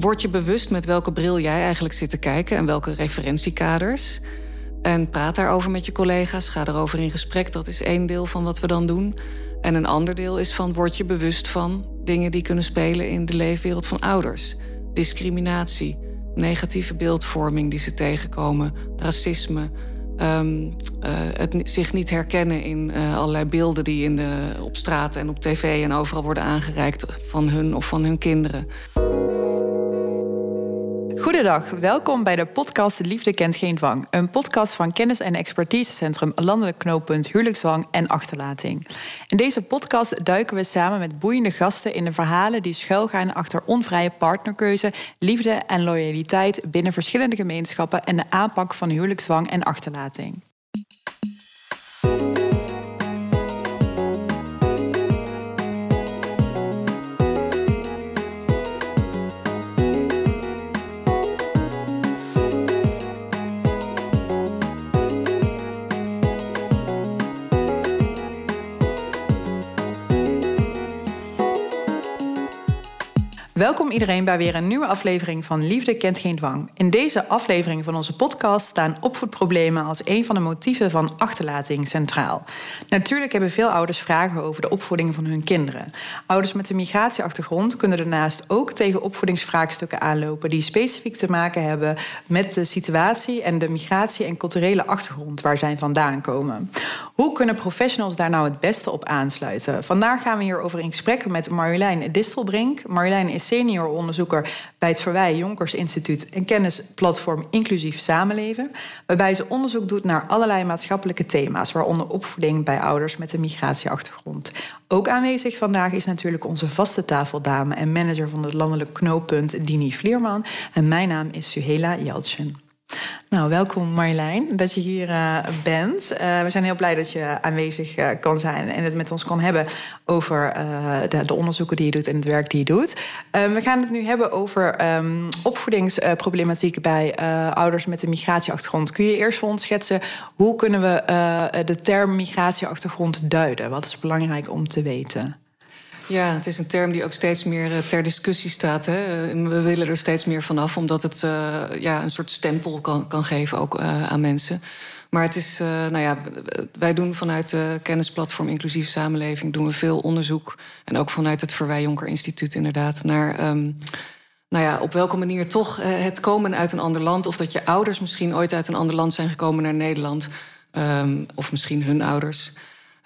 word je bewust met welke bril jij eigenlijk zit te kijken en welke referentiekaders. En praat daarover met je collega's, ga erover in gesprek. Dat is één deel van wat we dan doen. En een ander deel is van word je bewust van dingen die kunnen spelen in de leefwereld van ouders. Discriminatie, negatieve beeldvorming die ze tegenkomen, racisme, um, het zich niet herkennen in uh, allerlei beelden die in de, op straat en op tv en overal worden aangereikt van hun of van hun kinderen. Goedendag, welkom bij de podcast Liefde kent geen dwang. Een podcast van kennis- en expertisecentrum Landelijk Knooppunt Huwelijksdwang en Achterlating. In deze podcast duiken we samen met boeiende gasten in de verhalen die schuilgaan achter onvrije partnerkeuze, liefde en loyaliteit binnen verschillende gemeenschappen en de aanpak van huwelijksdwang en achterlating. Welkom iedereen bij weer een nieuwe aflevering van Liefde kent geen dwang. In deze aflevering van onze podcast staan opvoedproblemen als een van de motieven van achterlating centraal. Natuurlijk hebben veel ouders vragen over de opvoeding van hun kinderen. Ouders met een migratieachtergrond kunnen daarnaast ook tegen opvoedingsvraagstukken aanlopen die specifiek te maken hebben met de situatie en de migratie en culturele achtergrond waar zij vandaan komen. Hoe kunnen professionals daar nou het beste op aansluiten? Vandaag gaan we hierover in gesprek met Marjolein Distelbrink. Marjolein is senior onderzoeker bij het Verwij Jonkers Instituut en kennisplatform Inclusief Samenleven, waarbij ze onderzoek doet naar allerlei maatschappelijke thema's, waaronder opvoeding bij ouders met een migratieachtergrond. Ook aanwezig vandaag is natuurlijk onze vaste tafeldame en manager van het landelijk knooppunt Dini Vleerman. En mijn naam is Suhela Jeltsin. Nou, welkom Marjolein, dat je hier uh, bent. Uh, we zijn heel blij dat je aanwezig uh, kan zijn en het met ons kan hebben over de, de, onderzoeken die je doet en het werk die je doet. we gaan het nu hebben over um, opvoedingsproblematiek bij ouders met een migratieachtergrond. Kun je eerst voor ons schetsen hoe kunnen we de term migratieachtergrond duiden? Wat is belangrijk om te weten? Ja, het is een term die ook steeds meer eh, ter discussie staat. Hè. We willen er steeds meer vanaf, omdat het uh, ja, een soort stempel kan, kan geven ook uh, aan mensen. Maar het is, nou ja, wij doen vanuit het kennisplatform Inclusieve Samenleving doen we veel onderzoek. En ook vanuit het Verwij Jonker Instituut inderdaad. Naar um, nou ja, op welke manier toch het komen uit een ander land. Of dat je ouders misschien ooit uit een ander land zijn gekomen naar Nederland. Um, of misschien hun ouders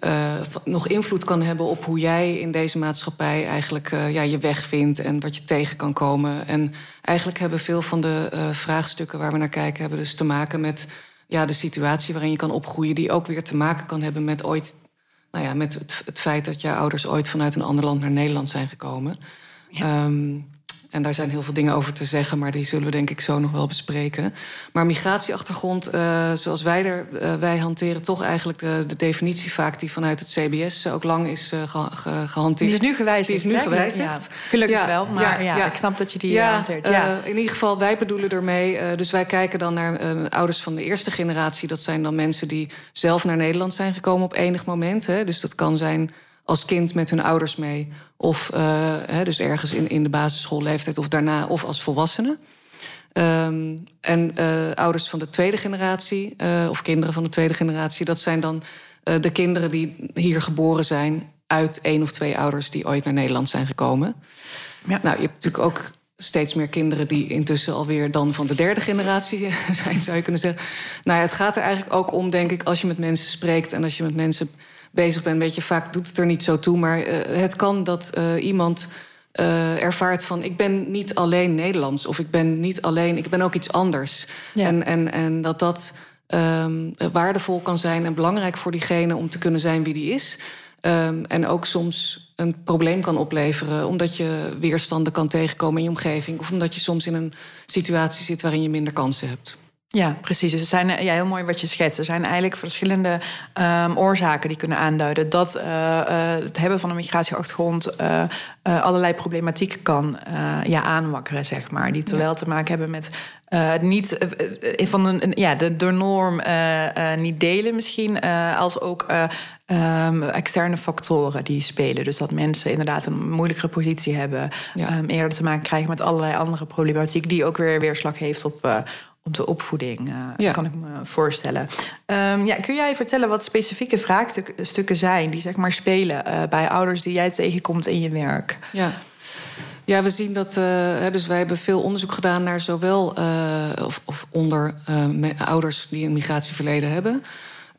uh, nog invloed kan hebben op hoe jij in deze maatschappij eigenlijk uh, ja, je weg vindt en wat je tegen kan komen. En eigenlijk hebben veel van de uh, vraagstukken waar we naar kijken, hebben dus te maken met ja, de situatie waarin je kan opgroeien, die ook weer te maken kan hebben met ooit, nou ja, met het, het feit dat je ouders ooit vanuit een ander land naar Nederland zijn gekomen. Ja. Um, en daar zijn heel veel dingen over te zeggen, maar die zullen we denk ik zo nog wel bespreken. Maar migratieachtergrond, uh, zoals wij er, uh, wij hanteren toch eigenlijk de, de, definitie vaak die vanuit het CBS ook lang is uh, ge, ge, gehanteerd. Die is nu gewijzigd. Die is nu gewijzigd. Ja, gelukkig ja, wel, maar ja, ja, ik snap dat je die hanteert. Ja. in ieder geval, wij bedoelen ermee. dus wij kijken dan naar ouders van de eerste generatie. Dat zijn dan mensen die zelf naar Nederland zijn gekomen op enig moment. Hè. Dus dat kan zijn als kind met hun ouders mee. Of uh, dus ergens in, in de basisschoolleeftijd of daarna, of als volwassenen. Um, en uh, ouders van de tweede generatie, uh, of kinderen van de tweede generatie, dat zijn dan de kinderen die hier geboren zijn uit één of twee ouders die ooit naar Nederland zijn gekomen. Ja. Nou, je hebt natuurlijk ook steeds meer kinderen die intussen alweer dan van de derde generatie zijn, zou je kunnen zeggen. Nou ja, het gaat er eigenlijk ook om, denk ik, als je met mensen spreekt en als je met mensen bezig bent. Weet je, vaak doet het er niet zo toe. Maar uh, het kan dat uh, iemand uh, ervaart van... ik ben niet alleen Nederlands. Of ik ben niet alleen... ik ben ook iets anders. Ja. En, en, en dat dat um, waardevol kan zijn en belangrijk voor diegene... om te kunnen zijn wie die is. Um, en ook soms een probleem kan opleveren... omdat je weerstanden kan tegenkomen in je omgeving... of omdat je soms in een situatie zit waarin je minder kansen hebt. Ja, precies. Dus er zijn ja, heel mooi wat je schetst. Er zijn eigenlijk verschillende um, oorzaken die kunnen aanduiden dat uh, uh, het hebben van een migratieachtergrond uh, allerlei problematiek kan ja, aanwakkeren, zeg maar. Die terwijl te maken hebben met niet van een, ja, de, de norm niet delen misschien, als ook um, externe factoren die spelen. Dus dat mensen inderdaad een moeilijkere positie hebben, ja. um, eerder te maken krijgen met allerlei andere problematiek, die ook weer weerslag heeft op op de opvoeding, uh, ja. kan ik me voorstellen. Um, ja, kun jij vertellen wat specifieke vraagstukken zijn die zeg maar spelen uh, bij ouders die jij tegenkomt in je werk? Ja. Ja, we zien dat. Uh, dus wij hebben veel onderzoek gedaan naar zowel of, of, onder ouders die een migratieverleden hebben.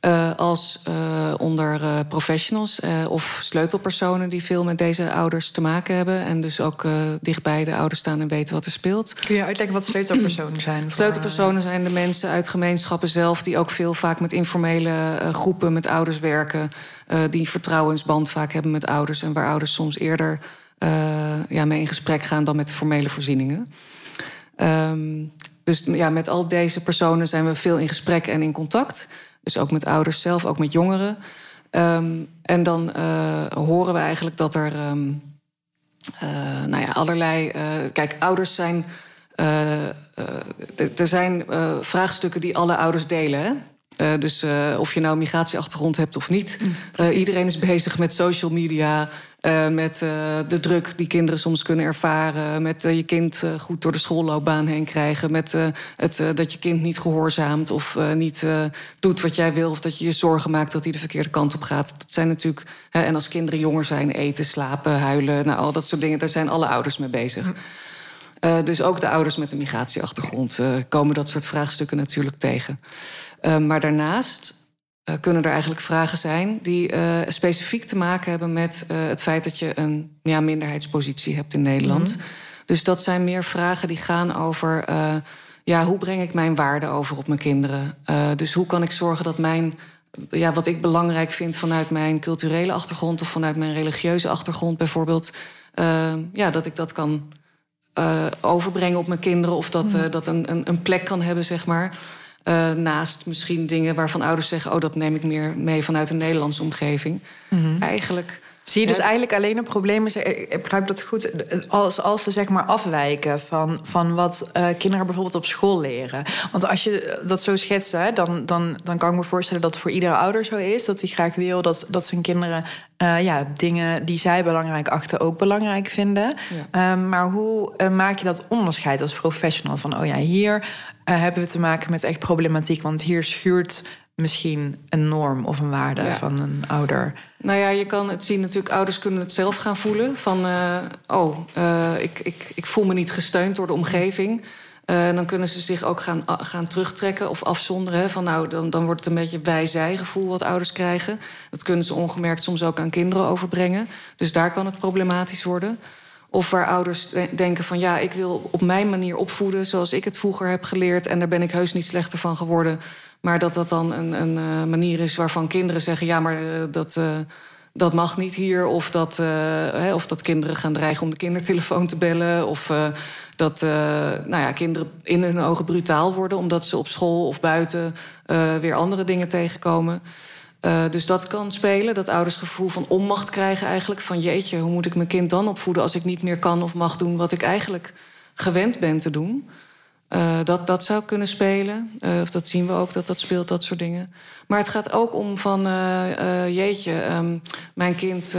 Uh, als uh, onder uh, professionals of sleutelpersonen die veel met deze ouders te maken hebben. En dus ook dichtbij de ouders staan en weten wat er speelt. Kun je uitleggen wat sleutelpersonen zijn? Sleutelpersonen zijn de mensen uit gemeenschappen zelf die ook veel vaak met informele groepen met ouders werken. die vertrouwensband vaak hebben met ouders en waar ouders soms eerder ja, mee in gesprek gaan dan met formele voorzieningen. Um, dus ja, met al deze personen zijn we veel in gesprek en in contact. Dus ook met ouders zelf, ook met jongeren. Um, en dan uh, horen we eigenlijk dat er um, uh, nou ja, allerlei. Uh, kijk, ouders zijn. er zijn vraagstukken die alle ouders delen. Hè? Uh, dus uh, of je nou een migratieachtergrond hebt of niet. Uh, iedereen is bezig met social media, uh, met uh, de druk die kinderen soms kunnen ervaren, met uh, je kind goed door de schoolloopbaan heen krijgen, met het, dat je kind niet gehoorzaamt of niet doet wat jij wil, of dat je je zorgen maakt dat hij de verkeerde kant op gaat. Dat zijn natuurlijk, en als kinderen jonger zijn, eten, slapen, huilen, nou, al dat soort dingen, daar zijn alle ouders mee bezig. Uh, dus ook de ouders met een migratieachtergrond uh, komen dat soort vraagstukken natuurlijk tegen. Uh, maar daarnaast uh, kunnen er eigenlijk vragen zijn die uh, specifiek te maken hebben met uh, het feit dat je een ja, minderheidspositie hebt in Nederland. Mm -hmm. Dus dat zijn meer vragen die gaan over ja, hoe breng ik mijn waarden over op mijn kinderen. dus hoe kan ik zorgen dat mijn, ja, wat ik belangrijk vind vanuit mijn culturele achtergrond of vanuit mijn religieuze achtergrond bijvoorbeeld, ja, dat ik dat kan overbrengen op mijn kinderen of dat, mm -hmm. dat een, een, een plek kan hebben, zeg maar. Uh, naast misschien dingen waarvan ouders zeggen: Oh, dat neem ik meer mee vanuit een Nederlandse omgeving. Mm -hmm. Eigenlijk. Zie je dus eigenlijk alleen een probleem, ik begrijp dat goed, als, als ze zeg maar afwijken van, van wat uh, kinderen bijvoorbeeld op school leren. Want als je dat zo schetst, hè, dan, dan, dan kan ik me voorstellen dat het voor iedere ouder zo is. Dat hij graag wil dat, dat zijn kinderen uh, ja, dingen die zij belangrijk achten ook belangrijk vinden. Ja. Um, maar hoe maak je dat onderscheid als professional? Van, oh ja, hier hebben we te maken met echt problematiek, want hier schuurt misschien een norm of een waarde ja. van een ouder? Nou ja, je kan het zien natuurlijk, ouders kunnen het zelf gaan voelen. Van, uh, oh, uh, ik, ik, ik voel me niet gesteund door de omgeving. Uh, dan kunnen ze zich ook gaan, gaan terugtrekken of afzonderen. Hè, van nou, dan, dan wordt het een beetje wij-zij gevoel wat ouders krijgen. Dat kunnen ze ongemerkt soms ook aan kinderen overbrengen. Dus daar kan het problematisch worden. Of waar ouders denken van ja, ik wil op mijn manier opvoeden zoals ik het vroeger heb geleerd. En daar ben ik heus niet slechter van geworden. Maar dat dat dan een, een uh, manier is waarvan kinderen zeggen: ja, maar uh, dat, uh, dat mag niet hier. Of dat, hè, of dat kinderen gaan dreigen om de kindertelefoon te bellen. Of dat nou ja, kinderen in hun ogen brutaal worden omdat ze op school of buiten weer andere dingen tegenkomen. dus dat kan spelen, dat ouders gevoel van onmacht krijgen eigenlijk. Van jeetje, hoe moet ik mijn kind dan opvoeden als ik niet meer kan of mag doen wat ik eigenlijk gewend ben te doen. Uh, dat, dat zou kunnen spelen. Uh, of dat zien we ook dat dat speelt, dat soort dingen. Maar het gaat ook om van, uh, jeetje, um, mijn kind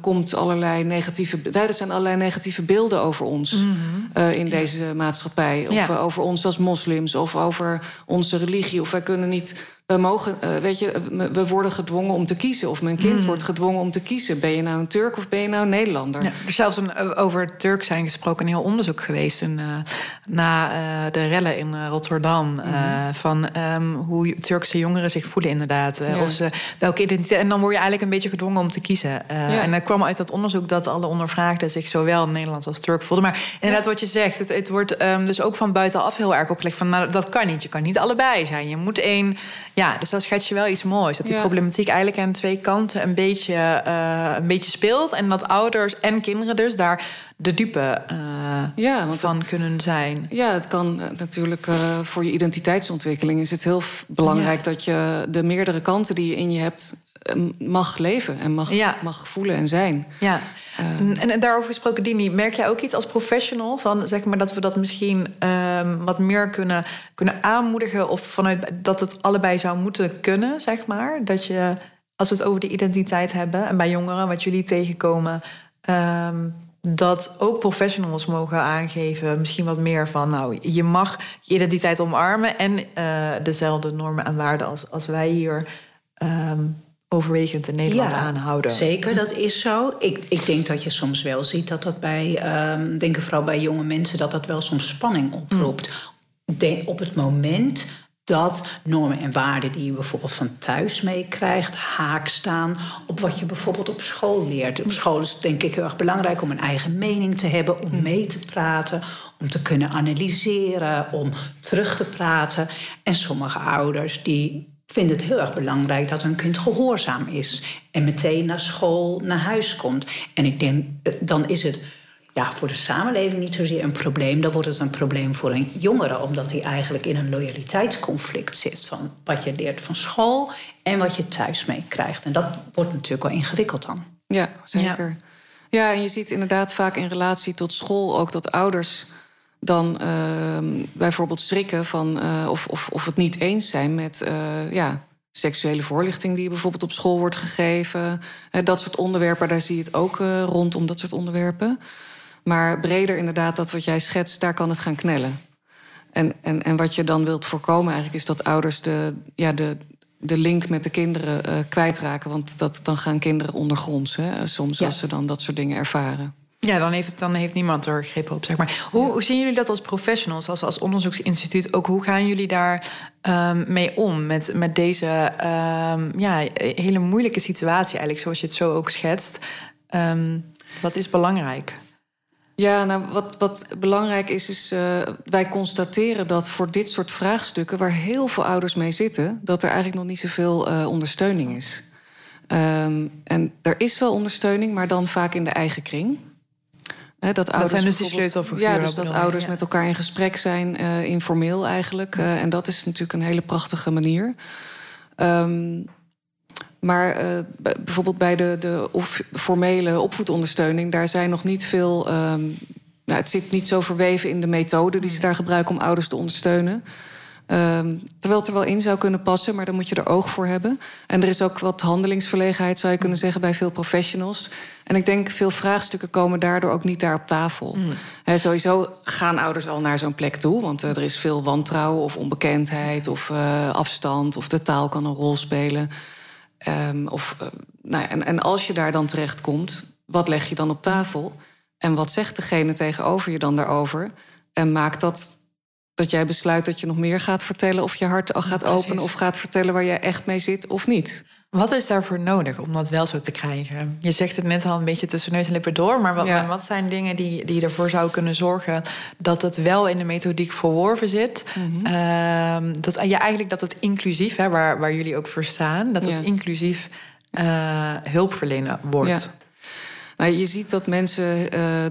komt allerlei negatieve... Er zijn allerlei negatieve beelden over ons mm -hmm. in deze maatschappij. Of ja. over ons als moslims, of over onze religie. Of wij kunnen niet we mogen, uh, weet je, we worden gedwongen om te kiezen. Of mijn kind mm. wordt gedwongen om te kiezen. Ben je nou een Turk of ben je nou een Nederlander? Ja, er is zelfs een, over Turk zijn gesproken een heel onderzoek geweest. En, uh, na uh, de rellen in Rotterdam. Mm. van um, hoe Turkse jongeren zich voelen inderdaad. Ja. Of ze, welke identiteit. En dan word je eigenlijk een beetje gedwongen om te kiezen. Ja. En er kwam uit dat onderzoek dat alle ondervraagden zich zowel Nederlands als Turk voelden. Maar inderdaad, wat je zegt, het, het wordt um, dus ook van buitenaf heel erg opgelegd. Van nou, dat kan niet. Je kan niet allebei zijn. Je moet één. Ja, Ja, dus dat schets je wel iets moois. Dat die problematiek eigenlijk aan twee kanten een beetje, uh, een beetje speelt. En dat ouders en kinderen dus daar de dupe uh, ja, van kunnen zijn. Ja, het kan natuurlijk uh, voor je identiteitsontwikkeling is het heel belangrijk dat je de meerdere kanten die je in je hebt mag leven en mag, mag voelen en zijn. Ja. Ehm. en, en, daarover gesproken, Dini, merk jij ook iets als professional van zeg maar dat we dat misschien um, wat meer kunnen, kunnen aanmoedigen of vanuit dat het allebei zou moeten kunnen, zeg maar? Dat je, als we het over de identiteit hebben en bij jongeren, wat jullie tegenkomen, um, dat ook professionals mogen aangeven, misschien wat meer van, nou, je mag je identiteit omarmen en uh, dezelfde normen en waarden als, als wij hier overwegend in Nederland ja, aanhouden. Zeker, dat is zo. Ik, ik denk dat je soms wel ziet dat dat bij, um, denk ik vooral bij jonge mensen, dat dat wel soms spanning oproept. Mm. op het moment dat normen en waarden die je bijvoorbeeld van thuis meekrijgt, haak staan op wat je bijvoorbeeld op school leert. Op school is het denk ik heel erg belangrijk om een eigen mening te hebben, om mm. mee te praten, om te kunnen analyseren, om terug te praten. En sommige ouders die vind het heel erg belangrijk dat een kind gehoorzaam is en meteen naar school, naar huis komt. En ik denk, eh, dan is het ja, voor de samenleving niet zozeer een probleem. Dan wordt het een probleem voor een jongere, omdat hij eigenlijk in een loyaliteitsconflict zit van wat je leert van school en wat je thuis meekrijgt. En dat wordt natuurlijk wel ingewikkeld dan. Ja, zeker. Ja. ja, en je ziet inderdaad vaak in relatie tot school ook dat ouders dan uh, bijvoorbeeld schrikken van uh, of, of, of het niet eens zijn met uh, ja, seksuele voorlichting die bijvoorbeeld op school wordt gegeven. dat soort onderwerpen, daar zie je het ook rondom dat soort onderwerpen. Maar breder inderdaad, dat wat jij schetst, daar kan het gaan knellen. En, en, en wat je dan wilt voorkomen eigenlijk is dat ouders de, ja, de, de link met de kinderen kwijtraken. Want dat, dan gaan kinderen ondergronds, hè, soms als ze dan dat soort dingen ervaren. Ja, dan heeft, dan heeft niemand er grip op, zeg maar. Hoe, hoe, zien jullie dat als professionals, als, als onderzoeksinstituut? Ook hoe gaan jullie daar um, mee om met, met deze um, ja, hele moeilijke situatie, eigenlijk, zoals je het zo ook schetst? Um, wat is belangrijk? Ja, nou, wat, wat belangrijk is, is uh, wij constateren dat voor dit soort vraagstukken, waar heel veel ouders mee zitten, dat er eigenlijk nog niet zoveel uh, ondersteuning is. en er is wel ondersteuning, maar dan vaak in de eigen kring dat, dat zijn dus die sleutelfiguren. Ja, dus dat ouders met elkaar in gesprek zijn, uh, informeel eigenlijk. Uh, en dat is natuurlijk een hele prachtige manier. Um, maar uh, bijvoorbeeld bij de, de of, formele opvoedondersteuning, daar zijn nog niet veel. Um, nou, het zit niet zo verweven in de methode die ze daar gebruiken om ouders te ondersteunen. Um, terwijl het er wel in zou kunnen passen, maar dan moet je er oog voor hebben. En er is ook wat handelingsverlegenheid, zou je kunnen zeggen, bij veel professionals. En ik denk, veel vraagstukken komen daardoor ook niet daar op tafel. Mm. sowieso gaan ouders al naar zo'n plek toe, want uh, er is veel wantrouwen of onbekendheid of uh, afstand of de taal kan een rol spelen. Um, of, uh, nou ja, en, en als je daar dan terecht komt, wat leg je dan op tafel? En wat zegt degene tegenover je dan daarover? En maakt dat dat jij besluit dat je nog meer gaat vertellen... of je hart al gaat openen of gaat vertellen waar jij echt mee zit of niet. Wat is daarvoor nodig om dat wel zo te krijgen? Je zegt het net al een beetje tussen neus en lippen door... maar wat, wat zijn dingen die, die ervoor zouden kunnen zorgen... dat het wel in de methodiek verworven zit? Mm dat, ja, eigenlijk dat het inclusief, hè, waar, waar jullie ook voor staan... dat het inclusief uh, hulp verlenen wordt. Nou, je ziet dat mensen uh, uh,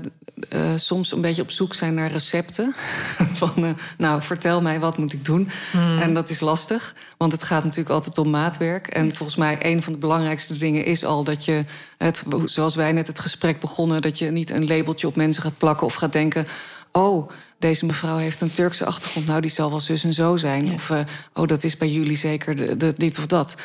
soms een beetje op zoek zijn naar recepten. Van, uh, nou, vertel mij, wat moet ik doen? Hmm. En dat is lastig, want het gaat natuurlijk altijd om maatwerk. En volgens mij een van de belangrijkste dingen is al dat je... Het, zoals wij net het gesprek begonnen... dat je niet een labeltje op mensen gaat plakken of gaat denken... oh, deze mevrouw heeft een Turkse achtergrond. Nou, die zal wel zus en zo zijn. Ja. Of, oh, dat is bij jullie zeker de, de, dit of dat.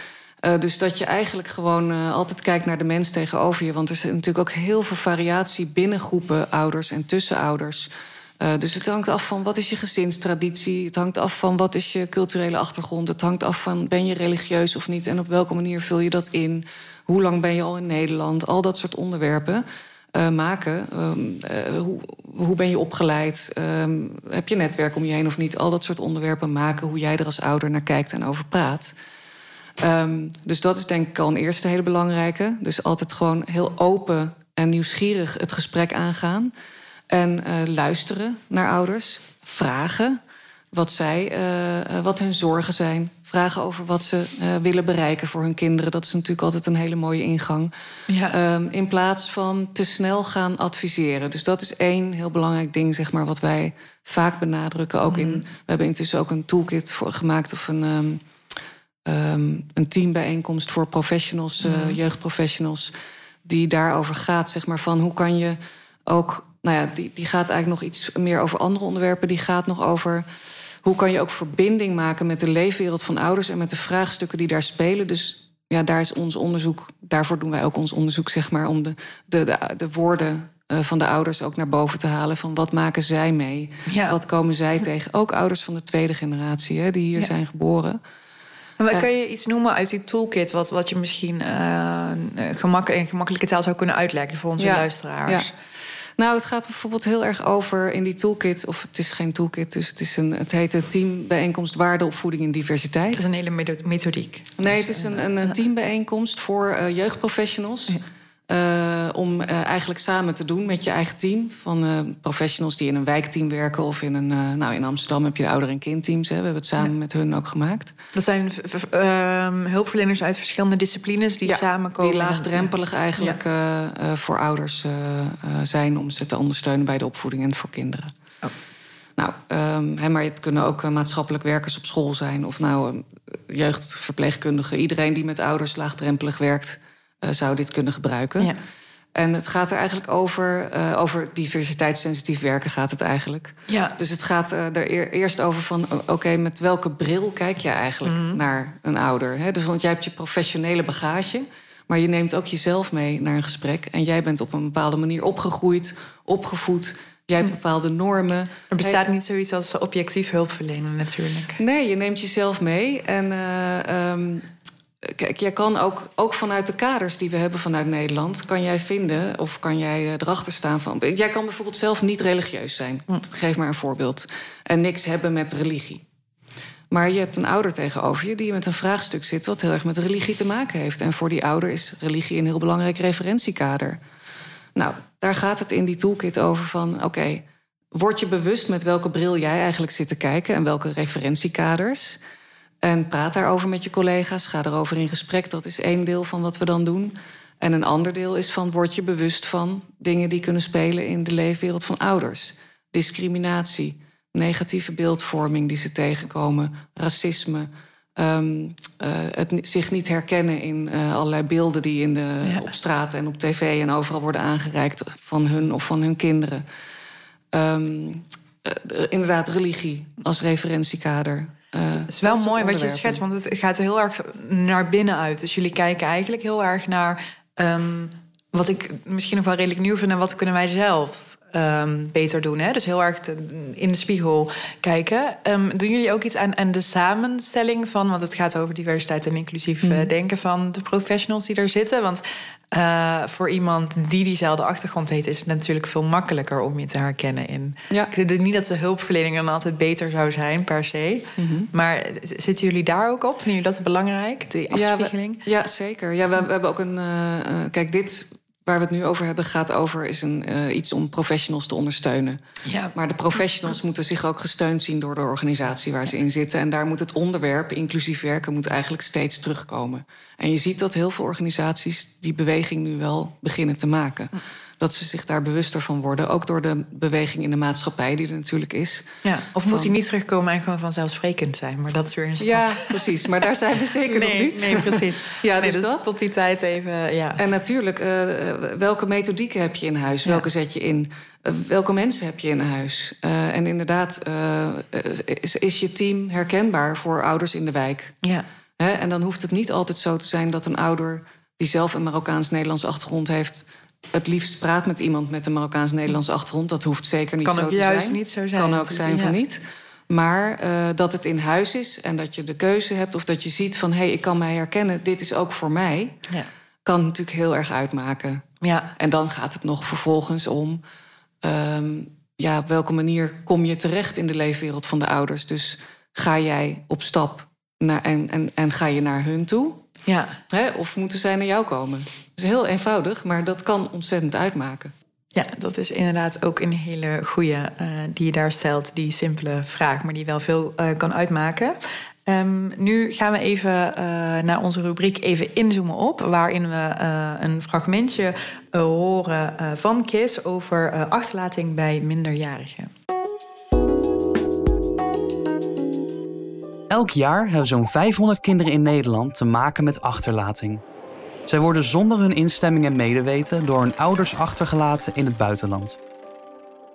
Uh, dus dat je eigenlijk gewoon uh, altijd kijkt naar de mens tegenover je. Want er is natuurlijk ook heel veel variatie binnen groepen ouders en tussen ouders. Uh, dus het hangt af van wat is je gezinstraditie. Het hangt af van wat is je culturele achtergrond. Het hangt af van ben je religieus of niet. En op welke manier vul je dat in. Hoe lang ben je al in Nederland. Al dat soort onderwerpen maken. Um, hoe, hoe, ben je opgeleid? Um, heb je netwerk om je heen of niet? Al dat soort onderwerpen maken. Hoe jij er als ouder naar kijkt en over praat. Um, dus dat is denk ik al een eerste hele belangrijke. Dus altijd gewoon heel open en nieuwsgierig het gesprek aangaan. En uh, luisteren naar ouders, vragen. wat, zij, uh, wat hun zorgen zijn. Vragen over wat ze uh, willen bereiken voor hun kinderen. Dat is natuurlijk altijd een hele mooie ingang. Ja. Um, in plaats van te snel gaan adviseren. Dus dat is één heel belangrijk ding, zeg maar, wat wij vaak benadrukken. Ook in, mm. we hebben intussen ook een toolkit voor gemaakt of een, um, um, een teambijeenkomst voor professionals, uh, jeugdprofessionals. Die daarover gaat, zeg maar, van hoe kan je ook. Nou ja, die, die gaat eigenlijk nog iets meer over andere onderwerpen. Die gaat nog over hoe kan je ook verbinding maken met de leefwereld van ouders en met de vraagstukken die daar spelen. Dus ja, daar is ons onderzoek, daarvoor doen wij ook ons onderzoek, zeg maar, om de, de, de, de woorden uh, van de ouders ook naar boven te halen. Van wat maken zij mee? Ja. Wat komen zij tegen? Ook ouders van de tweede generatie, hè, die hier ja. zijn geboren. Maar uh, kan je iets noemen uit die toolkit wat, wat je misschien uh, gemak in gemakkelijke taal zou kunnen uitleggen voor onze luisteraars? Nou, het gaat bijvoorbeeld heel erg over in die toolkit, of het is geen toolkit, dus het, is een, het heet een teambijeenkomst waardeopvoeding en diversiteit. Dat is een hele methodiek. Nee, het is een, een, een teambijeenkomst voor uh, jeugdprofessionals. Ja. Uh, om uh, eigenlijk samen te doen met je eigen team. Van uh, professionals die in een wijkteam werken. Of in een. nou, in Amsterdam heb je de ouder- en kindteams. Hè. We hebben het samen ja. met hun ook gemaakt. Dat zijn ehm, hulpverleners uit verschillende disciplines die ja, samenkomen. Die laagdrempelig eigenlijk voor ouders zijn om ze te ondersteunen bij de opvoeding en voor kinderen. Oh. Nou, um, maar het kunnen ook maatschappelijk werkers op school zijn. Of nou jeugdverpleegkundigen. Iedereen die met ouders laagdrempelig werkt uh, zou dit kunnen gebruiken. Ja. En het gaat er eigenlijk over, uh, over diversiteitssensitief werken gaat het eigenlijk. Ja. Dus het gaat uh, er eerst over van, oké, okay, met welke bril kijk je eigenlijk mm -hmm. naar een ouder? Hè? Dus want jij hebt je professionele bagage, maar je neemt ook jezelf mee naar een gesprek. En jij bent op een bepaalde manier opgegroeid, opgevoed. Jij hebt bepaalde normen. Er bestaat niet zoiets als objectief hulpverlenen natuurlijk. Nee, je neemt jezelf mee. En uh, um, Kijk, jij kan ook, ook vanuit de kaders die we hebben vanuit Nederland, kan jij vinden of kan jij eh, erachter staan van. Jij kan bijvoorbeeld zelf niet religieus zijn. Hm. Geef maar een voorbeeld. En niks hebben met religie. Maar je hebt een ouder tegenover je die met een vraagstuk zit wat heel erg met religie te maken heeft. En voor die ouder is religie een heel belangrijk referentiekader. Nou, daar gaat het in die toolkit over van oké, okay, word je bewust met welke bril jij eigenlijk zit te kijken en welke referentiekaders. En praat daarover met je collega's. Ga erover in gesprek. Dat is één deel van wat we dan doen. En een ander deel is van word je bewust van dingen die kunnen spelen in de leefwereld van ouders. Discriminatie, negatieve beeldvorming die ze tegenkomen, racisme. Um, uh, het zich niet herkennen in uh, allerlei beelden die in de, ja. op straat en op tv en overal worden aangereikt van hun of van hun kinderen. Um, uh, inderdaad, religie als referentiekader. Uh, het is wel mooi wat je schetst, want het gaat heel erg naar binnen uit. Dus jullie kijken eigenlijk heel erg naar um, wat ik misschien nog wel redelijk nieuw vind en wat kunnen wij zelf um, beter doen. Hè? Dus heel erg te, in de spiegel kijken. Um, doen jullie ook iets aan, aan de samenstelling van, want het gaat over diversiteit en inclusief mm. uh, denken van de professionals die er zitten? Want uh, voor iemand die diezelfde achtergrond heeft, is het natuurlijk veel makkelijker om je te herkennen in. Ja. Ik denk niet dat de hulpverlening dan altijd beter zou zijn, per se. Mm -hmm. Maar zitten jullie daar ook op? Vinden jullie dat belangrijk, die afspiegeling? Ja, we, ja zeker. Ja, we, we, hebben ook een. Uh, kijk, dit waar we het nu over hebben, gaat over is een, uh, iets om professionals te ondersteunen. Ja. Maar de professionals moeten zich ook gesteund zien door de organisatie waar ze in zitten. En daar moet het onderwerp inclusief werken moet eigenlijk steeds terugkomen. En je ziet dat heel veel organisaties die beweging nu wel beginnen te maken dat ze zich daar bewuster van worden. Ook door de beweging in de maatschappij die er natuurlijk is. Ja, of van... moet hij niet terugkomen en gewoon vanzelfsprekend zijn. Maar dat is weer een stap. Ja, precies. Maar daar zijn we zeker nee, nog niet. Nee, precies. ja, nee, dus, dus dat. tot die tijd even, ja. En natuurlijk, uh, welke methodieken heb je in huis? Welke zet je in? Uh, welke mensen heb je in huis? Uh, en inderdaad, is, is je team herkenbaar voor ouders in de wijk? Ja. En dan hoeft het niet altijd zo te zijn dat een ouder... die zelf een Marokkaans-Nederlandse achtergrond heeft het liefst praat met iemand met een Marokkaans-Nederlandse achtergrond. Dat hoeft zeker niet kan zo te zijn. Kan ook juist niet zo zijn. Kan ook zijn ja. van niet. Maar uh, dat het in huis is en dat je de keuze hebt... of dat je ziet van, hé, hey, ik kan mij herkennen, dit is ook voor mij... Ja. kan natuurlijk heel erg uitmaken. Ja. En dan gaat het nog vervolgens om... Um, ja, op welke manier kom je terecht in de leefwereld van de ouders? Dus ga jij op stap naar, en, en, en ga je naar hun toe... Ja. Hè? Of moeten zij naar jou komen? Dat is heel eenvoudig, maar dat kan ontzettend uitmaken. Ja, dat is inderdaad ook een hele goede uh, die je daar stelt, die simpele vraag, maar die wel veel uh, kan uitmaken. Um, nu gaan we even uh, naar onze rubriek even inzoomen op, waarin we een fragmentje horen van Kis over achterlating bij minderjarigen. Elk jaar hebben zo'n 500 kinderen in Nederland te maken met achterlating. Zij worden zonder hun instemming en medeweten door hun ouders achtergelaten in het buitenland.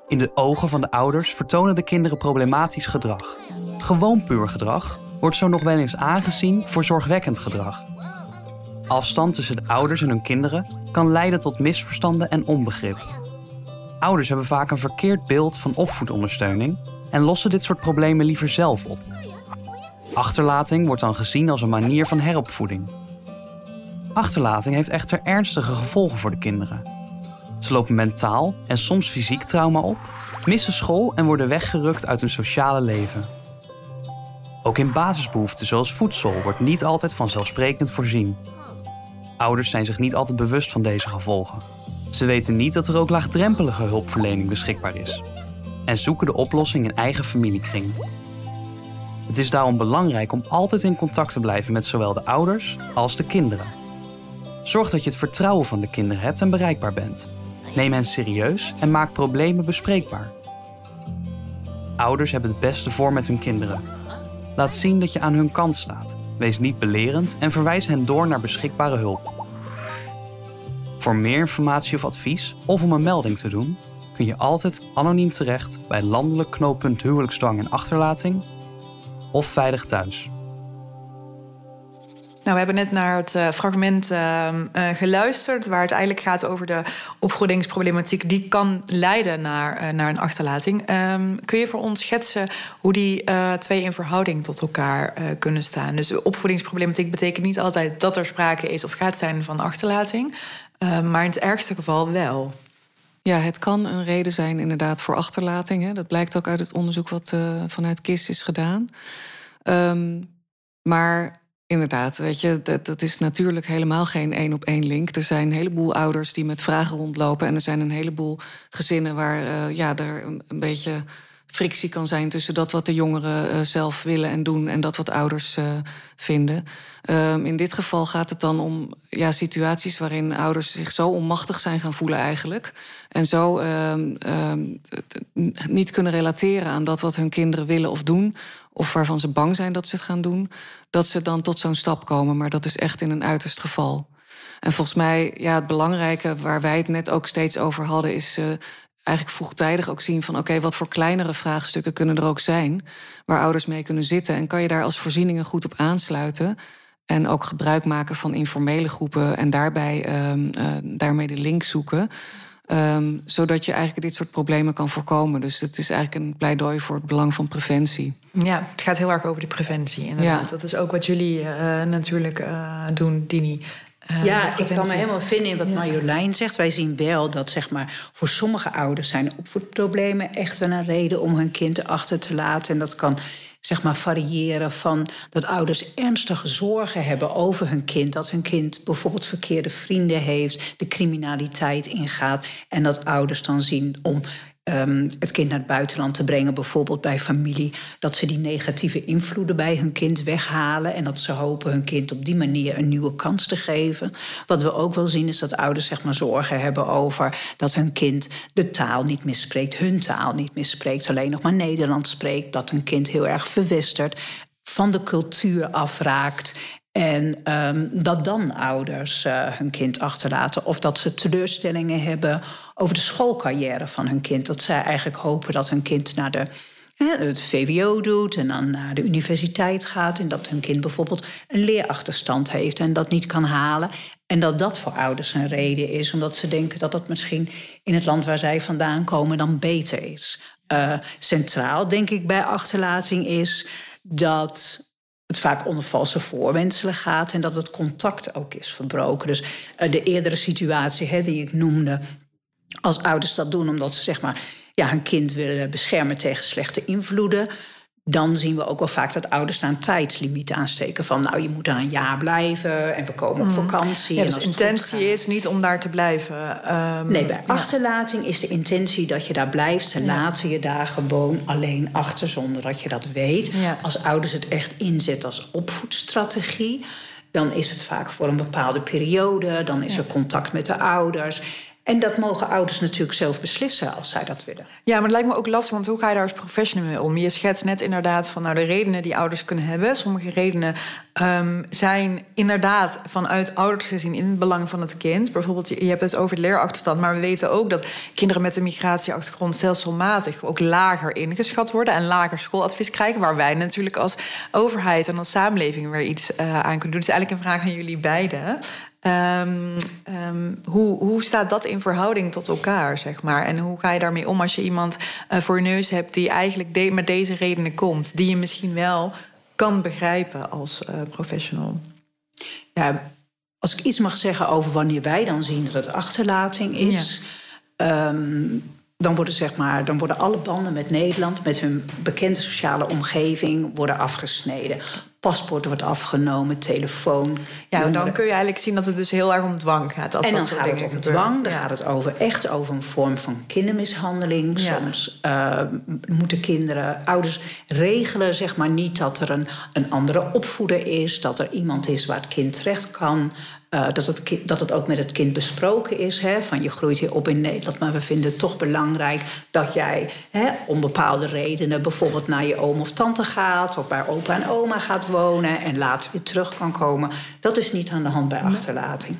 In de ogen van de ouders vertonen de kinderen problematisch gedrag. Gewoon puur gedrag wordt zo nog wel eens aangezien voor zorgwekkend gedrag. Afstand tussen de ouders en hun kinderen kan leiden tot misverstanden en onbegrip. Ouders hebben vaak een verkeerd beeld van opvoedondersteuning en lossen dit soort problemen liever zelf op. Achterlating wordt dan gezien als een manier van heropvoeding. Achterlating heeft echter ernstige gevolgen voor de kinderen. Ze lopen mentaal en soms fysiek trauma op, missen school en worden weggerukt uit hun sociale leven. Ook in basisbehoeften zoals voedsel wordt niet altijd vanzelfsprekend voorzien. Ouders zijn zich niet altijd bewust van deze gevolgen. Ze weten niet dat er ook laagdrempelige hulpverlening beschikbaar is en zoeken de oplossing in eigen familiekring. Het is daarom belangrijk om altijd in contact te blijven met zowel de ouders als de kinderen. Zorg dat je het vertrouwen van de kinderen hebt en bereikbaar bent. Neem hen serieus en maak problemen bespreekbaar. Ouders hebben het beste voor met hun kinderen. Laat zien dat je aan hun kant staat. Wees niet belerend en verwijs hen door naar beschikbare hulp. Voor meer informatie of advies of om een melding te doen, kun je altijd anoniem terecht bij Landelijk Knooppunt Huwelijksdwang en Achterlating of Veilig Thuis. Nou, we hebben net naar het uh, fragment uh, uh, geluisterd, waar het eigenlijk gaat over de opvoedingsproblematiek die kan leiden naar, naar een achterlating. Um, kun je voor ons schetsen hoe die twee in verhouding tot elkaar kunnen staan? Dus opvoedingsproblematiek betekent niet altijd dat er sprake is of gaat zijn van achterlating, ehm, maar in het ergste geval wel. Ja, het kan een reden zijn inderdaad voor achterlating. Hè. Dat blijkt ook uit het onderzoek wat vanuit KIS is gedaan. Um, maar Inderdaad, weet je, dat, dat is natuurlijk helemaal geen één op één link. Er zijn een heleboel ouders die met vragen rondlopen. En er zijn een heleboel gezinnen waar uh, ja, er een, een, beetje frictie kan zijn tussen dat wat de jongeren uh, zelf willen en doen en dat wat ouders uh, vinden. Um, in dit geval gaat het dan om ja, situaties waarin ouders zich zo onmachtig zijn gaan voelen eigenlijk. En zo um, niet kunnen relateren aan dat wat hun kinderen willen of doen of waarvan ze bang zijn dat ze het gaan doen, dat ze dan tot zo'n stap komen. Maar dat is echt in een uiterst geval. En volgens mij, ja, het belangrijke waar wij het net ook steeds over hadden, is uh, eigenlijk vroegtijdig ook zien van oké, wat voor kleinere vraagstukken kunnen er ook zijn waar ouders mee kunnen zitten. En kan je daar als voorzieningen goed op aansluiten. En ook gebruik maken van informele groepen en daarbij uh, uh, daarmee de link zoeken. Um, zodat je eigenlijk dit soort problemen kan voorkomen. Dus het is eigenlijk een pleidooi voor het belang van preventie. Ja, het gaat heel erg over de preventie. Inderdaad. Ja. Dat is ook wat jullie uh, natuurlijk uh, doen, Dini. Uh, ja, ik kan me helemaal vinden in wat ja. Marjolein zegt. Wij zien wel dat zeg maar, voor sommige ouders zijn opvoedproblemen echt wel een reden om hun kind achter te laten. En dat kan zeg maar, variëren van dat ouders ernstige zorgen hebben over hun kind. Dat hun kind bijvoorbeeld verkeerde vrienden heeft, de criminaliteit ingaat. En dat ouders dan zien om um, het kind naar het buitenland te brengen, bijvoorbeeld bij familie, dat ze die negatieve invloeden bij hun kind weghalen en dat ze hopen hun kind op die manier een nieuwe kans te geven. Wat we ook wel zien is dat ouders zeg maar zorgen hebben over dat hun kind de taal niet misspreekt, hun taal niet misspreekt, alleen nog maar Nederlands spreekt, dat hun kind heel erg verwestert van de cultuur afraakt en um, dat dan ouders uh, hun kind achterlaten. Of dat ze teleurstellingen hebben over de schoolcarrière van hun kind. Dat zij eigenlijk hopen dat hun kind naar de, het VWO doet en dan naar de universiteit gaat. En dat hun kind bijvoorbeeld een leerachterstand heeft en dat niet kan halen. En dat dat voor ouders een reden is, omdat ze denken dat dat misschien in het land waar zij vandaan komen dan beter is. Uh, centraal, denk ik, bij achterlating is dat het vaak onder valse voorwenselen gaat en dat het contact ook is verbroken. Dus uh, de eerdere situatie hè, die ik noemde, als ouders dat doen omdat ze zeg maar, ja, hun kind willen beschermen tegen slechte invloeden, dan zien we ook wel vaak dat ouders daar een tijdslimiet aansteken. Van nou, je moet daar een jaar blijven en we komen op vakantie. Ja, dus het intentie is niet om daar te blijven. Ehm, Nee, bij ja. achterlating is de intentie dat je daar blijft. Ze laten je daar gewoon alleen achter zonder dat je dat weet. Als ouders het echt inzetten als opvoedstrategie, dan is het vaak voor een bepaalde periode. Dan is er contact met de ouders. En dat mogen ouders natuurlijk zelf beslissen als zij dat willen. Ja, maar het lijkt me ook lastig, want hoe ga je daar als professional mee om? Je schetst net inderdaad van nou, de redenen die ouders kunnen hebben. Sommige redenen ehm, zijn inderdaad vanuit ouders gezien in het belang van het kind. Bijvoorbeeld, je hebt het over het leerachterstand, maar we weten ook dat kinderen met een migratieachtergrond stelselmatig ook lager ingeschat worden en lager schooladvies krijgen, waar wij natuurlijk als overheid en als samenleving weer iets eh, aan kunnen doen. Dus eigenlijk een vraag aan jullie beiden. Ehm, ehm, hoe, hoe staat dat in verhouding tot elkaar, zeg maar? En hoe ga je daarmee om als je iemand eh, voor je neus hebt die eigenlijk de- met deze redenen komt, die je misschien wel kan begrijpen als eh, professional? Ja, als ik iets mag zeggen over wanneer wij dan zien dat het achterlating is, ehm, dan, worden, zeg maar, dan worden alle banden met Nederland, met hun bekende sociale omgeving, worden afgesneden. Paspoort wordt afgenomen, telefoon. Ja, dan jongeren- kun je eigenlijk zien dat het dus heel erg om dwang gaat. Als en dat dan gaat het om dwang, dan Ja. gaat het over, echt over een vorm van kindermishandeling. Ja. Soms eh, moeten kinderen, ouders regelen zeg maar niet dat er een, een andere opvoeder is, dat er iemand is waar het kind terecht kan. eh, dat, het kind, dat het ook met het kind besproken is. Hè, van je groeit hier op in Nederland, maar we vinden het toch belangrijk dat jij hè, om bepaalde redenen bijvoorbeeld naar je oom of tante gaat, of bij opa en oma gaat wonen en later weer terug kan komen. Dat is niet aan de hand bij achterlating.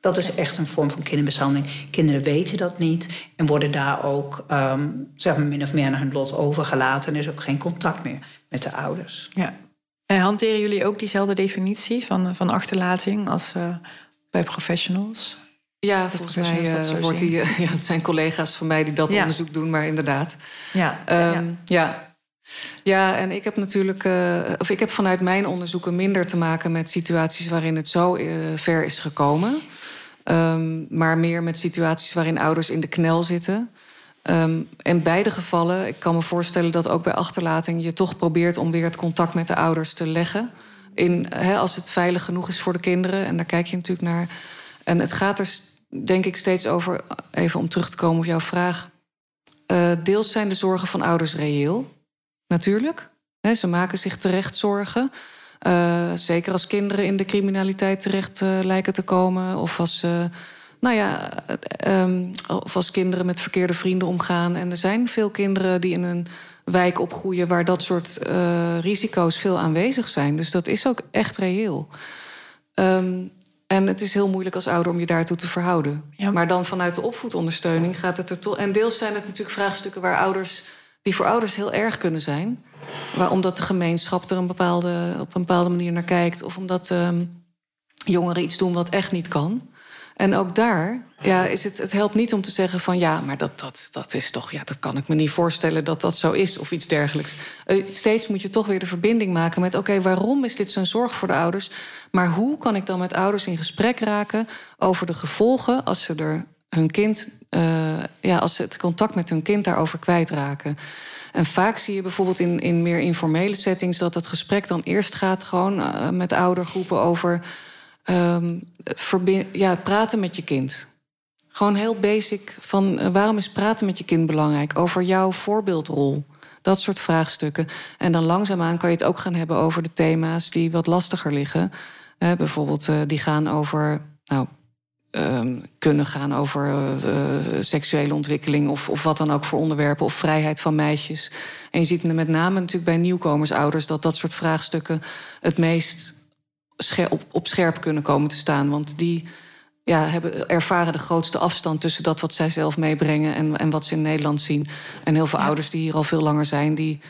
Dat is echt een vorm van kindermishandeling. Kinderen weten dat niet en worden daar ook ehm, zeg maar min of meer aan hun lot overgelaten. En er is ook geen contact meer met de ouders. Ja. En hanteren jullie ook diezelfde definitie van, van achterlating als eh, bij professionals? Ja, volgens mij eh, wordt die, ja, het zijn collega's van mij die dat Ja. onderzoek doen, maar inderdaad. Ja. Ehm, ja. ja, en ik heb natuurlijk, eh, of ik heb vanuit mijn onderzoeken minder te maken met situaties waarin het zo eh, ver is gekomen. Ehm, maar meer met situaties waarin ouders in de knel zitten. Ehm, in beide gevallen, ik kan me voorstellen dat ook bij achterlating je toch probeert om weer het contact met de ouders te leggen. In, als het veilig genoeg is voor de kinderen. En daar kijk je natuurlijk naar. En het gaat er denk ik steeds over, even om terug te komen op jouw vraag. Eh, deels zijn de zorgen van ouders reëel, natuurlijk. Ze maken zich terecht zorgen. Eh, zeker als kinderen in de criminaliteit terecht eh, lijken te komen. Of als, eh, nou ja, eh, ehm, of als kinderen met verkeerde vrienden omgaan. En er zijn veel kinderen die in een wijk opgroeien waar dat soort risico's veel aanwezig zijn. Dus dat is ook echt reëel. Ehm, en het is heel moeilijk als ouder om je daartoe te verhouden. Ja. Maar dan vanuit de opvoedondersteuning gaat het er toch. En deels zijn het natuurlijk vraagstukken waar ouders, die voor ouders heel erg kunnen zijn. Waar, omdat de gemeenschap er een bepaalde, op een bepaalde manier naar kijkt. Of omdat ehm, jongeren iets doen wat echt niet kan. En ook daar ja, is het, het helpt niet om te zeggen van ja, maar dat, dat, dat is toch, ja, dat kan ik me niet voorstellen dat dat zo is of iets dergelijks. Eh, steeds moet je toch weer de verbinding maken met oké, waarom is dit zo'n zorg voor de ouders? Maar hoe kan ik dan met ouders in gesprek raken over de gevolgen als ze er hun kind, eh, ja, als ze het contact met hun kind daarover kwijtraken? En vaak zie je bijvoorbeeld in, in meer informele settings dat het gesprek dan eerst gaat gewoon eh, met oudergroepen over verbi- ja, praten met je kind. Gewoon heel basic van eh, waarom is praten met je kind belangrijk? Over jouw voorbeeldrol. Dat soort vraagstukken. En dan langzaamaan kan je het ook gaan hebben over de thema's die wat lastiger liggen. Bijvoorbeeld, die gaan over. Nou, ehm, kunnen gaan over eh, eh, seksuele ontwikkeling of, of wat dan ook voor onderwerpen, of vrijheid van meisjes. En je ziet met name natuurlijk bij nieuwkomersouders dat dat soort vraagstukken het meest op, op scherp kunnen komen te staan. Want die ja, hebben, ervaren de grootste afstand tussen dat wat zij zelf meebrengen en, en wat ze in Nederland zien. En heel veel ouders die hier al veel langer zijn, die.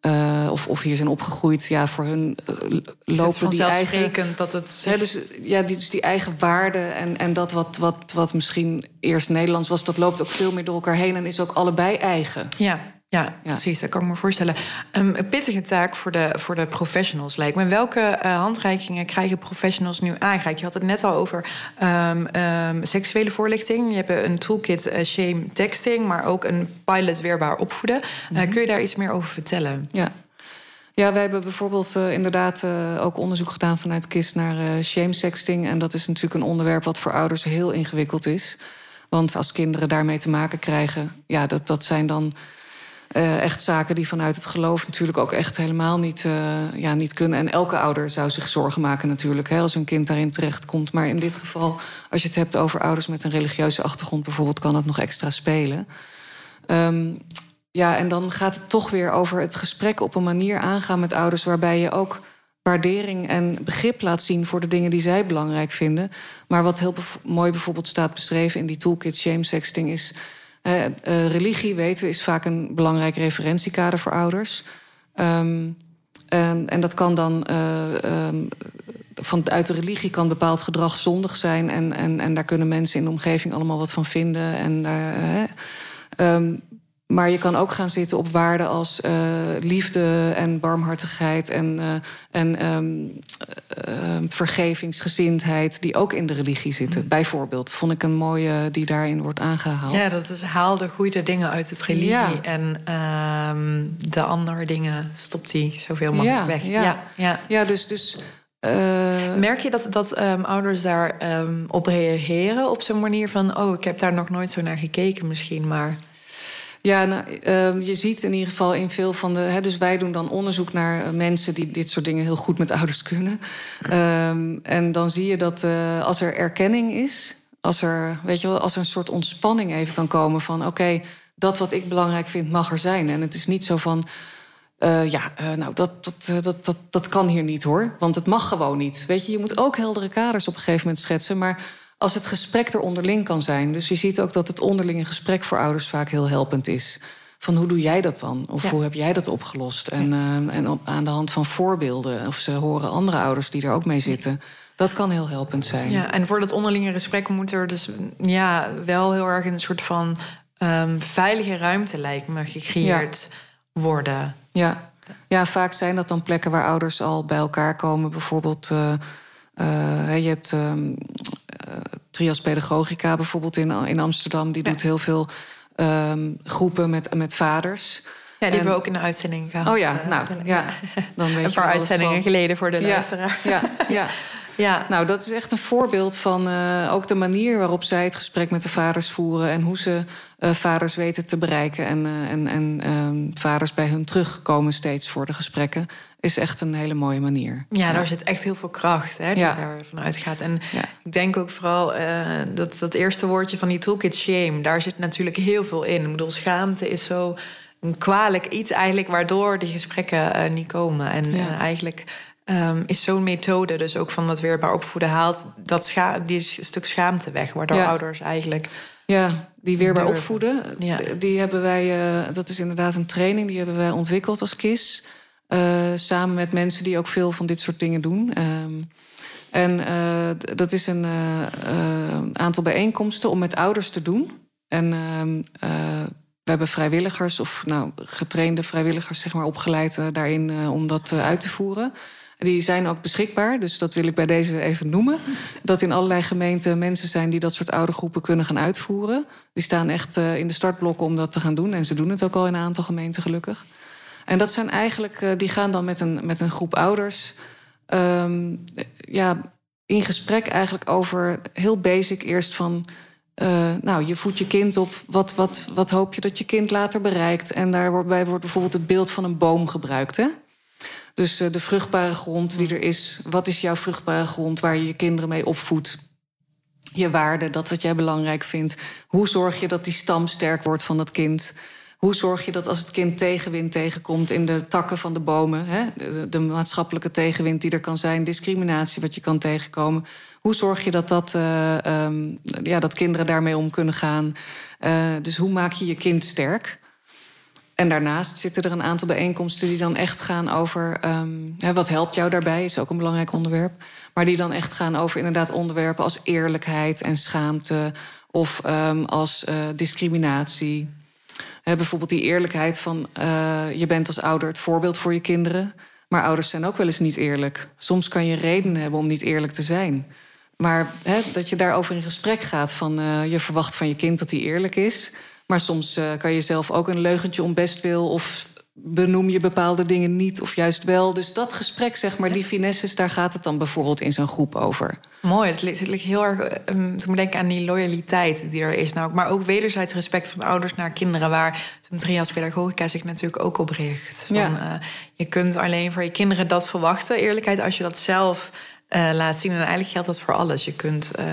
Eh, of, of hier zijn opgegroeid, ja, voor hun het lopen die eigen dat het... Hè, dus, ja, die, dus die eigen waarde en, en dat wat, wat, wat misschien eerst Nederlands was, dat loopt ook veel meer door elkaar heen en is ook allebei eigen. Ja, ja, precies. Dat kan ik me voorstellen. Ehm, een pittige taak voor de, voor de professionals lijkt me. Welke eh, handreikingen krijgen professionals nu aangereikt? Je had het net al over ehm, ehm, seksuele voorlichting. Je hebt een toolkit eh, shame texting, maar ook een pilot weerbaar opvoeden. Eh, kun je daar iets meer over vertellen? Ja. Ja, wij hebben bijvoorbeeld uh, inderdaad uh, ook onderzoek gedaan vanuit KIS naar uh, shame sexting. En dat is natuurlijk een onderwerp wat voor ouders heel ingewikkeld is. Want als kinderen daarmee te maken krijgen, ja, dat, dat zijn dan uh, echt zaken die vanuit het geloof natuurlijk ook echt helemaal niet, uh, ja, niet kunnen. En elke ouder zou zich zorgen maken natuurlijk hè, als een kind daarin terechtkomt. Maar in dit geval, als je het hebt over ouders met een religieuze achtergrond bijvoorbeeld, kan het nog extra spelen. Um, ja, en dan gaat het toch weer over het gesprek op een manier aangaan met ouders waarbij je ook waardering en begrip laat zien voor de dingen die zij belangrijk vinden. Maar wat heel mooi bijvoorbeeld staat beschreven in die toolkit shame sexting is uh, uh, religie, weten we, is vaak een belangrijk referentiekader voor ouders. Um, en, en, dat kan dan uh, um, van, uit de religie kan bepaald gedrag zondig zijn. En, en, en daar kunnen mensen in de omgeving allemaal wat van vinden. En um, maar je kan ook gaan zitten op waarden als liefde en barmhartigheid en, en vergevingsgezindheid, die ook in de religie zitten. Mm. Bijvoorbeeld, vond ik een mooie die daarin wordt aangehaald. Ja, dat is haal de goede dingen uit het religie ja. en uh, de andere dingen stopt hij zoveel mogelijk ja, weg. Ja, ja. ja. ja dus. dus Merk je dat, dat um, ouders daar um, op reageren op zo'n manier van: oh, ik heb daar nog nooit zo naar gekeken, misschien, maar. Ja, nou, uh, je ziet in ieder geval in veel van de. Hè, dus wij doen dan onderzoek naar uh, mensen die dit soort dingen heel goed met ouders kunnen. Um, en dan zie je dat uh, als er erkenning is, als er, weet je wel, als een soort ontspanning even kan komen van oké, dat wat ik belangrijk vind mag er zijn. En het is niet zo van. Uh, ja, nou, dat, dat, dat, dat, dat kan hier niet hoor. Want het mag gewoon niet. Weet je, je moet ook heldere kaders op een gegeven moment schetsen. Maar als het gesprek er onderling kan zijn. Dus je ziet ook dat het onderlinge gesprek voor ouders vaak heel helpend is. Van hoe doe jij dat dan? Of ja. hoe heb jij dat opgelost? En, ja. uh, en op, aan de hand van voorbeelden. Of ze horen andere ouders die er ook mee zitten. Dat kan heel helpend zijn. Ja, en voor dat onderlinge gesprek moet er dus ja, wel heel erg een soort van um, veilige ruimte, lijkt me, gecreëerd ja. worden. Ja. ja, vaak zijn dat dan plekken waar ouders al bij elkaar komen. Bijvoorbeeld, uh, uh, je hebt um, uh, Trias Pedagogica bijvoorbeeld in, in Amsterdam. Die ja. doet heel veel um, groepen met, met vaders. Ja, die en... hebben we ook in de uitzending gehad. Oh ja, nou ja. Dan weet een paar uitzendingen van... geleden voor de ja, luisteraar. Ja, ja. ja. Nou, dat is echt een voorbeeld van uh, ook de manier waarop zij het gesprek met de vaders voeren. En hoe ze uh, vaders weten te bereiken. En, uh, en, en um, vaders bij hun terugkomen steeds voor de gesprekken is echt een hele mooie manier. Ja, daar zit echt heel veel kracht hè, die ja. daarvan uitgaat. En ja. ik denk ook vooral uh, dat dat eerste woordje van die toolkit shame, daar zit natuurlijk heel veel in. Ik bedoel, schaamte is zo een kwalijk iets eigenlijk waardoor die gesprekken niet komen. En eigenlijk um, is zo'n methode, dus ook van dat weerbaar opvoeden, haalt dat scha die stuk schaamte weg, waardoor ouders eigenlijk. Ja, die weerbaar opvoeden, die hebben wij, dat is inderdaad een training, die hebben wij ontwikkeld als KIS. Uh, samen met mensen die ook veel van dit soort dingen doen. Um, en uh, dat is een aantal bijeenkomsten om met ouders te doen. En ehm, we hebben vrijwilligers of nou, getrainde vrijwilligers zeg maar, opgeleid daarin om dat uit te voeren. Die zijn ook beschikbaar, dus dat wil ik bij deze even noemen. Dat in allerlei gemeenten mensen zijn die dat soort oudergroepen kunnen gaan uitvoeren. Die staan echt in de startblokken om dat te gaan doen. En ze doen het ook al in een aantal gemeenten, gelukkig. En dat zijn eigenlijk, uh, die gaan dan met een, met een groep ouders um, ja, in gesprek eigenlijk over heel basic eerst van. Uh, nou, je voedt je kind op. Wat, wat, wat hoop je dat je kind later bereikt? En daarbij wordt bijvoorbeeld het beeld van een boom gebruikt. Hè? Dus uh, de vruchtbare grond die er is. Wat is jouw vruchtbare grond waar je je kinderen mee opvoedt? Je waarde, dat wat jij belangrijk vindt. Hoe zorg je dat die stam sterk wordt van dat kind? Hoe zorg je dat als het kind tegenwind tegenkomt in de takken van de bomen, hè, de, maatschappelijke tegenwind die er kan zijn, discriminatie wat je kan tegenkomen, hoe zorg je dat, dat, uh, um, ja, dat kinderen daarmee om kunnen gaan? Uh, dus hoe maak je je kind sterk? En daarnaast zitten er een aantal bijeenkomsten die dan echt gaan over um, hè, wat helpt jou daarbij, is ook een belangrijk onderwerp. Maar die dan echt gaan over inderdaad onderwerpen als eerlijkheid en schaamte of um, als uh, discriminatie. He, bijvoorbeeld die eerlijkheid van uh, je bent als ouder het voorbeeld voor je kinderen. Maar ouders zijn ook wel eens niet eerlijk. Soms kan je redenen hebben om niet eerlijk te zijn. Maar he, dat je daarover in gesprek gaat van uh, je verwacht van je kind dat hij eerlijk is. Maar soms uh, kan je zelf ook een leugentje om best wil of benoem je bepaalde dingen niet of juist wel. Dus dat gesprek, zeg maar, die finesses, daar gaat het dan bijvoorbeeld in zo'n groep over. Mooi, het ligt, heel erg um, te denken aan die loyaliteit die er is. Nou, maar ook wederzijds respect van ouders naar kinderen, waar zo'n trias pedagogica zich natuurlijk ook op richt. Van, ja. uh, je kunt alleen voor je kinderen dat verwachten, eerlijkheid, als je dat zelf uh, laat zien. En eigenlijk geldt dat voor alles. Je kunt uh,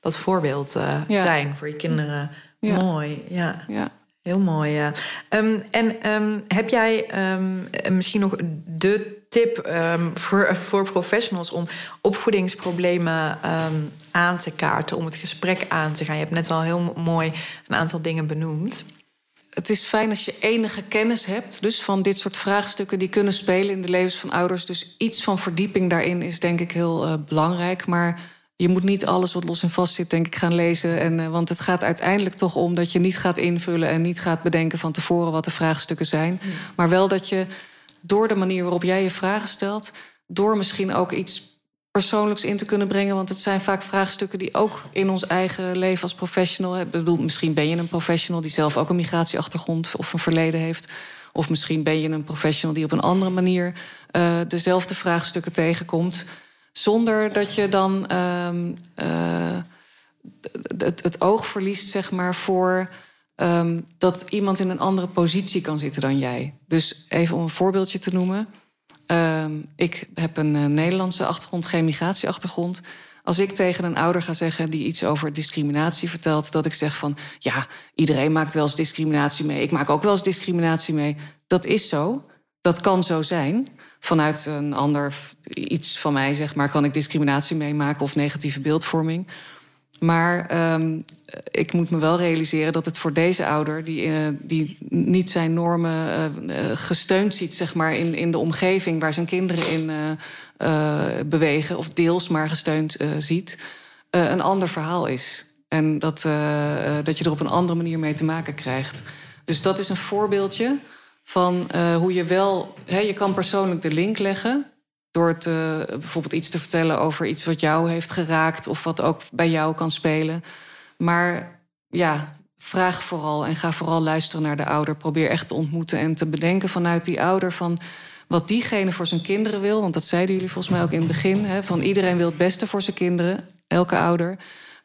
dat voorbeeld ja. zijn voor je kinderen. Ja. Mooi, ja. ja. Heel mooi, ja. Um, en um, heb jij um, misschien nog de tip voor, voor professionals om opvoedingsproblemen aan te kaarten, om het gesprek aan te gaan? Je hebt net al heel mooi een aantal dingen benoemd. Het is fijn als je enige kennis hebt, dus van dit soort vraagstukken die kunnen spelen in de levens van ouders. Dus iets van verdieping daarin is denk ik heel uh, belangrijk. Maar je moet niet alles wat los en vast zit, denk ik, gaan lezen. En, uh, want het gaat uiteindelijk toch om dat je niet gaat invullen en niet gaat bedenken van tevoren wat de vraagstukken zijn. Mm. Maar wel dat je door de manier waarop jij je vragen stelt, door misschien ook iets persoonlijks in te kunnen brengen. Want het zijn vaak vraagstukken die ook in ons eigen leven als professional. Ik bedoel, misschien ben je een professional die zelf ook een migratieachtergrond of een verleden heeft. Of misschien ben je een professional die op een andere manier uh, dezelfde vraagstukken tegenkomt. Zonder dat je dan uh, uh, het, het, oog verliest, zeg maar, voor um, dat iemand in een andere positie kan zitten dan jij. Dus even om een voorbeeldje te noemen. Um, ik heb een uh, Nederlandse achtergrond, geen migratieachtergrond. Als ik tegen een ouder ga zeggen die iets over discriminatie vertelt, dat ik zeg van ja, iedereen maakt wel eens discriminatie mee. Ik maak ook wel eens discriminatie mee. Dat is zo. Dat kan zo zijn vanuit een ander iets van mij, zeg maar, kan ik discriminatie meemaken of negatieve beeldvorming. Maar um, ik moet me wel realiseren dat het voor deze ouder, die, uh, die niet zijn normen uh, gesteund ziet, zeg maar, in, in de omgeving waar zijn kinderen in bewegen, of deels maar gesteund ziet, een ander verhaal is. En dat, dat je er op een andere manier mee te maken krijgt. Dus dat is een voorbeeldje van uh, hoe je wel, hè, je kan persoonlijk de link leggen. Door te, bijvoorbeeld iets te vertellen over iets wat jou heeft geraakt of wat ook bij jou kan spelen. Maar ja, vraag vooral en ga vooral luisteren naar de ouder. Probeer echt te ontmoeten en te bedenken vanuit die ouder van wat diegene voor zijn kinderen wil. Want dat zeiden jullie volgens mij ook in het begin. Hè, van iedereen wil het beste voor zijn kinderen, elke ouder.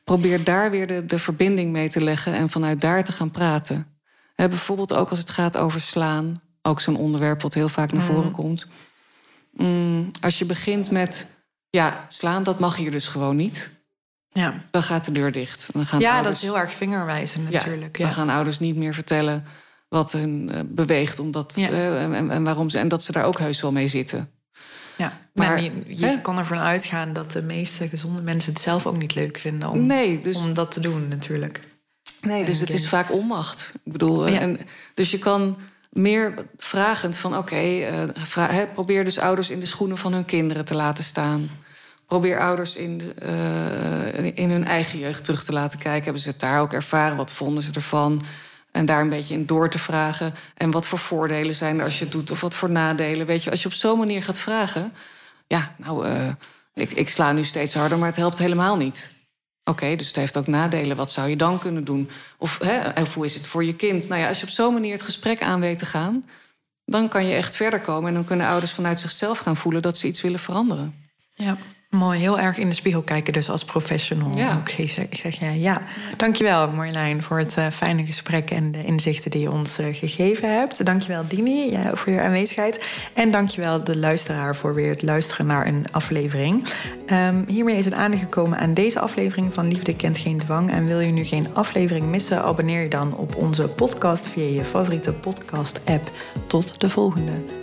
Probeer daar weer de, de verbinding mee te leggen en vanuit daar te gaan praten bijvoorbeeld ook als het gaat over slaan. Ook zo'n onderwerp wat heel vaak naar mm. voren komt. Mm, als je begint met, ja, slaan, dat mag hier dus gewoon niet. Ja. Dan gaat de deur dicht. Dan gaan ja, ouders, dat is heel erg vingerwijzen natuurlijk. Ja, dan gaan ouders niet meer vertellen wat hun uh, beweegt omdat, ja. uh, en, en, waarom ze. En dat ze daar ook heus wel mee zitten. Ja, maar je, je kan ervan uitgaan dat de meeste gezonde mensen het zelf ook niet leuk vinden om, nee, dus, om dat te doen, natuurlijk. Nee, dus het is vaak onmacht. Ik bedoel, en, dus je kan meer vragend van oké, okay, uh, probeer dus ouders in de schoenen van hun kinderen te laten staan. Probeer ouders in, uh, in hun eigen jeugd terug te laten kijken. Hebben ze het daar ook ervaren? Wat vonden ze ervan? En daar een beetje in door te vragen. En wat voor voordelen zijn er als je het doet? Of wat voor nadelen? Weet je, als je op zo'n manier gaat vragen. Ja, nou, uh, ik, ik sla nu steeds harder, maar het helpt helemaal niet. Oké, dus het heeft ook nadelen. Wat zou je dan kunnen doen? Of, hè, of hoe is het voor je kind? Nou ja, als je op zo'n manier het gesprek aan weet te gaan, dan kan je echt verder komen. En dan kunnen ouders vanuit zichzelf gaan voelen dat ze iets willen veranderen. Ja. Mooi, heel erg in de spiegel kijken dus als professional. Ja. Ook, ik zeg, ik zeg ja, ja. Dankjewel Marjolein voor het uh, fijne gesprek en de inzichten die je ons uh, gegeven hebt. Dankjewel Dini ja, voor je aanwezigheid. En dankjewel de luisteraar voor weer het luisteren naar een aflevering. Um, hiermee is het einde gekomen aan deze aflevering van Liefde kent geen dwang. En wil je nu geen aflevering missen, abonneer je dan op onze podcast via je favoriete podcast app. Tot de volgende.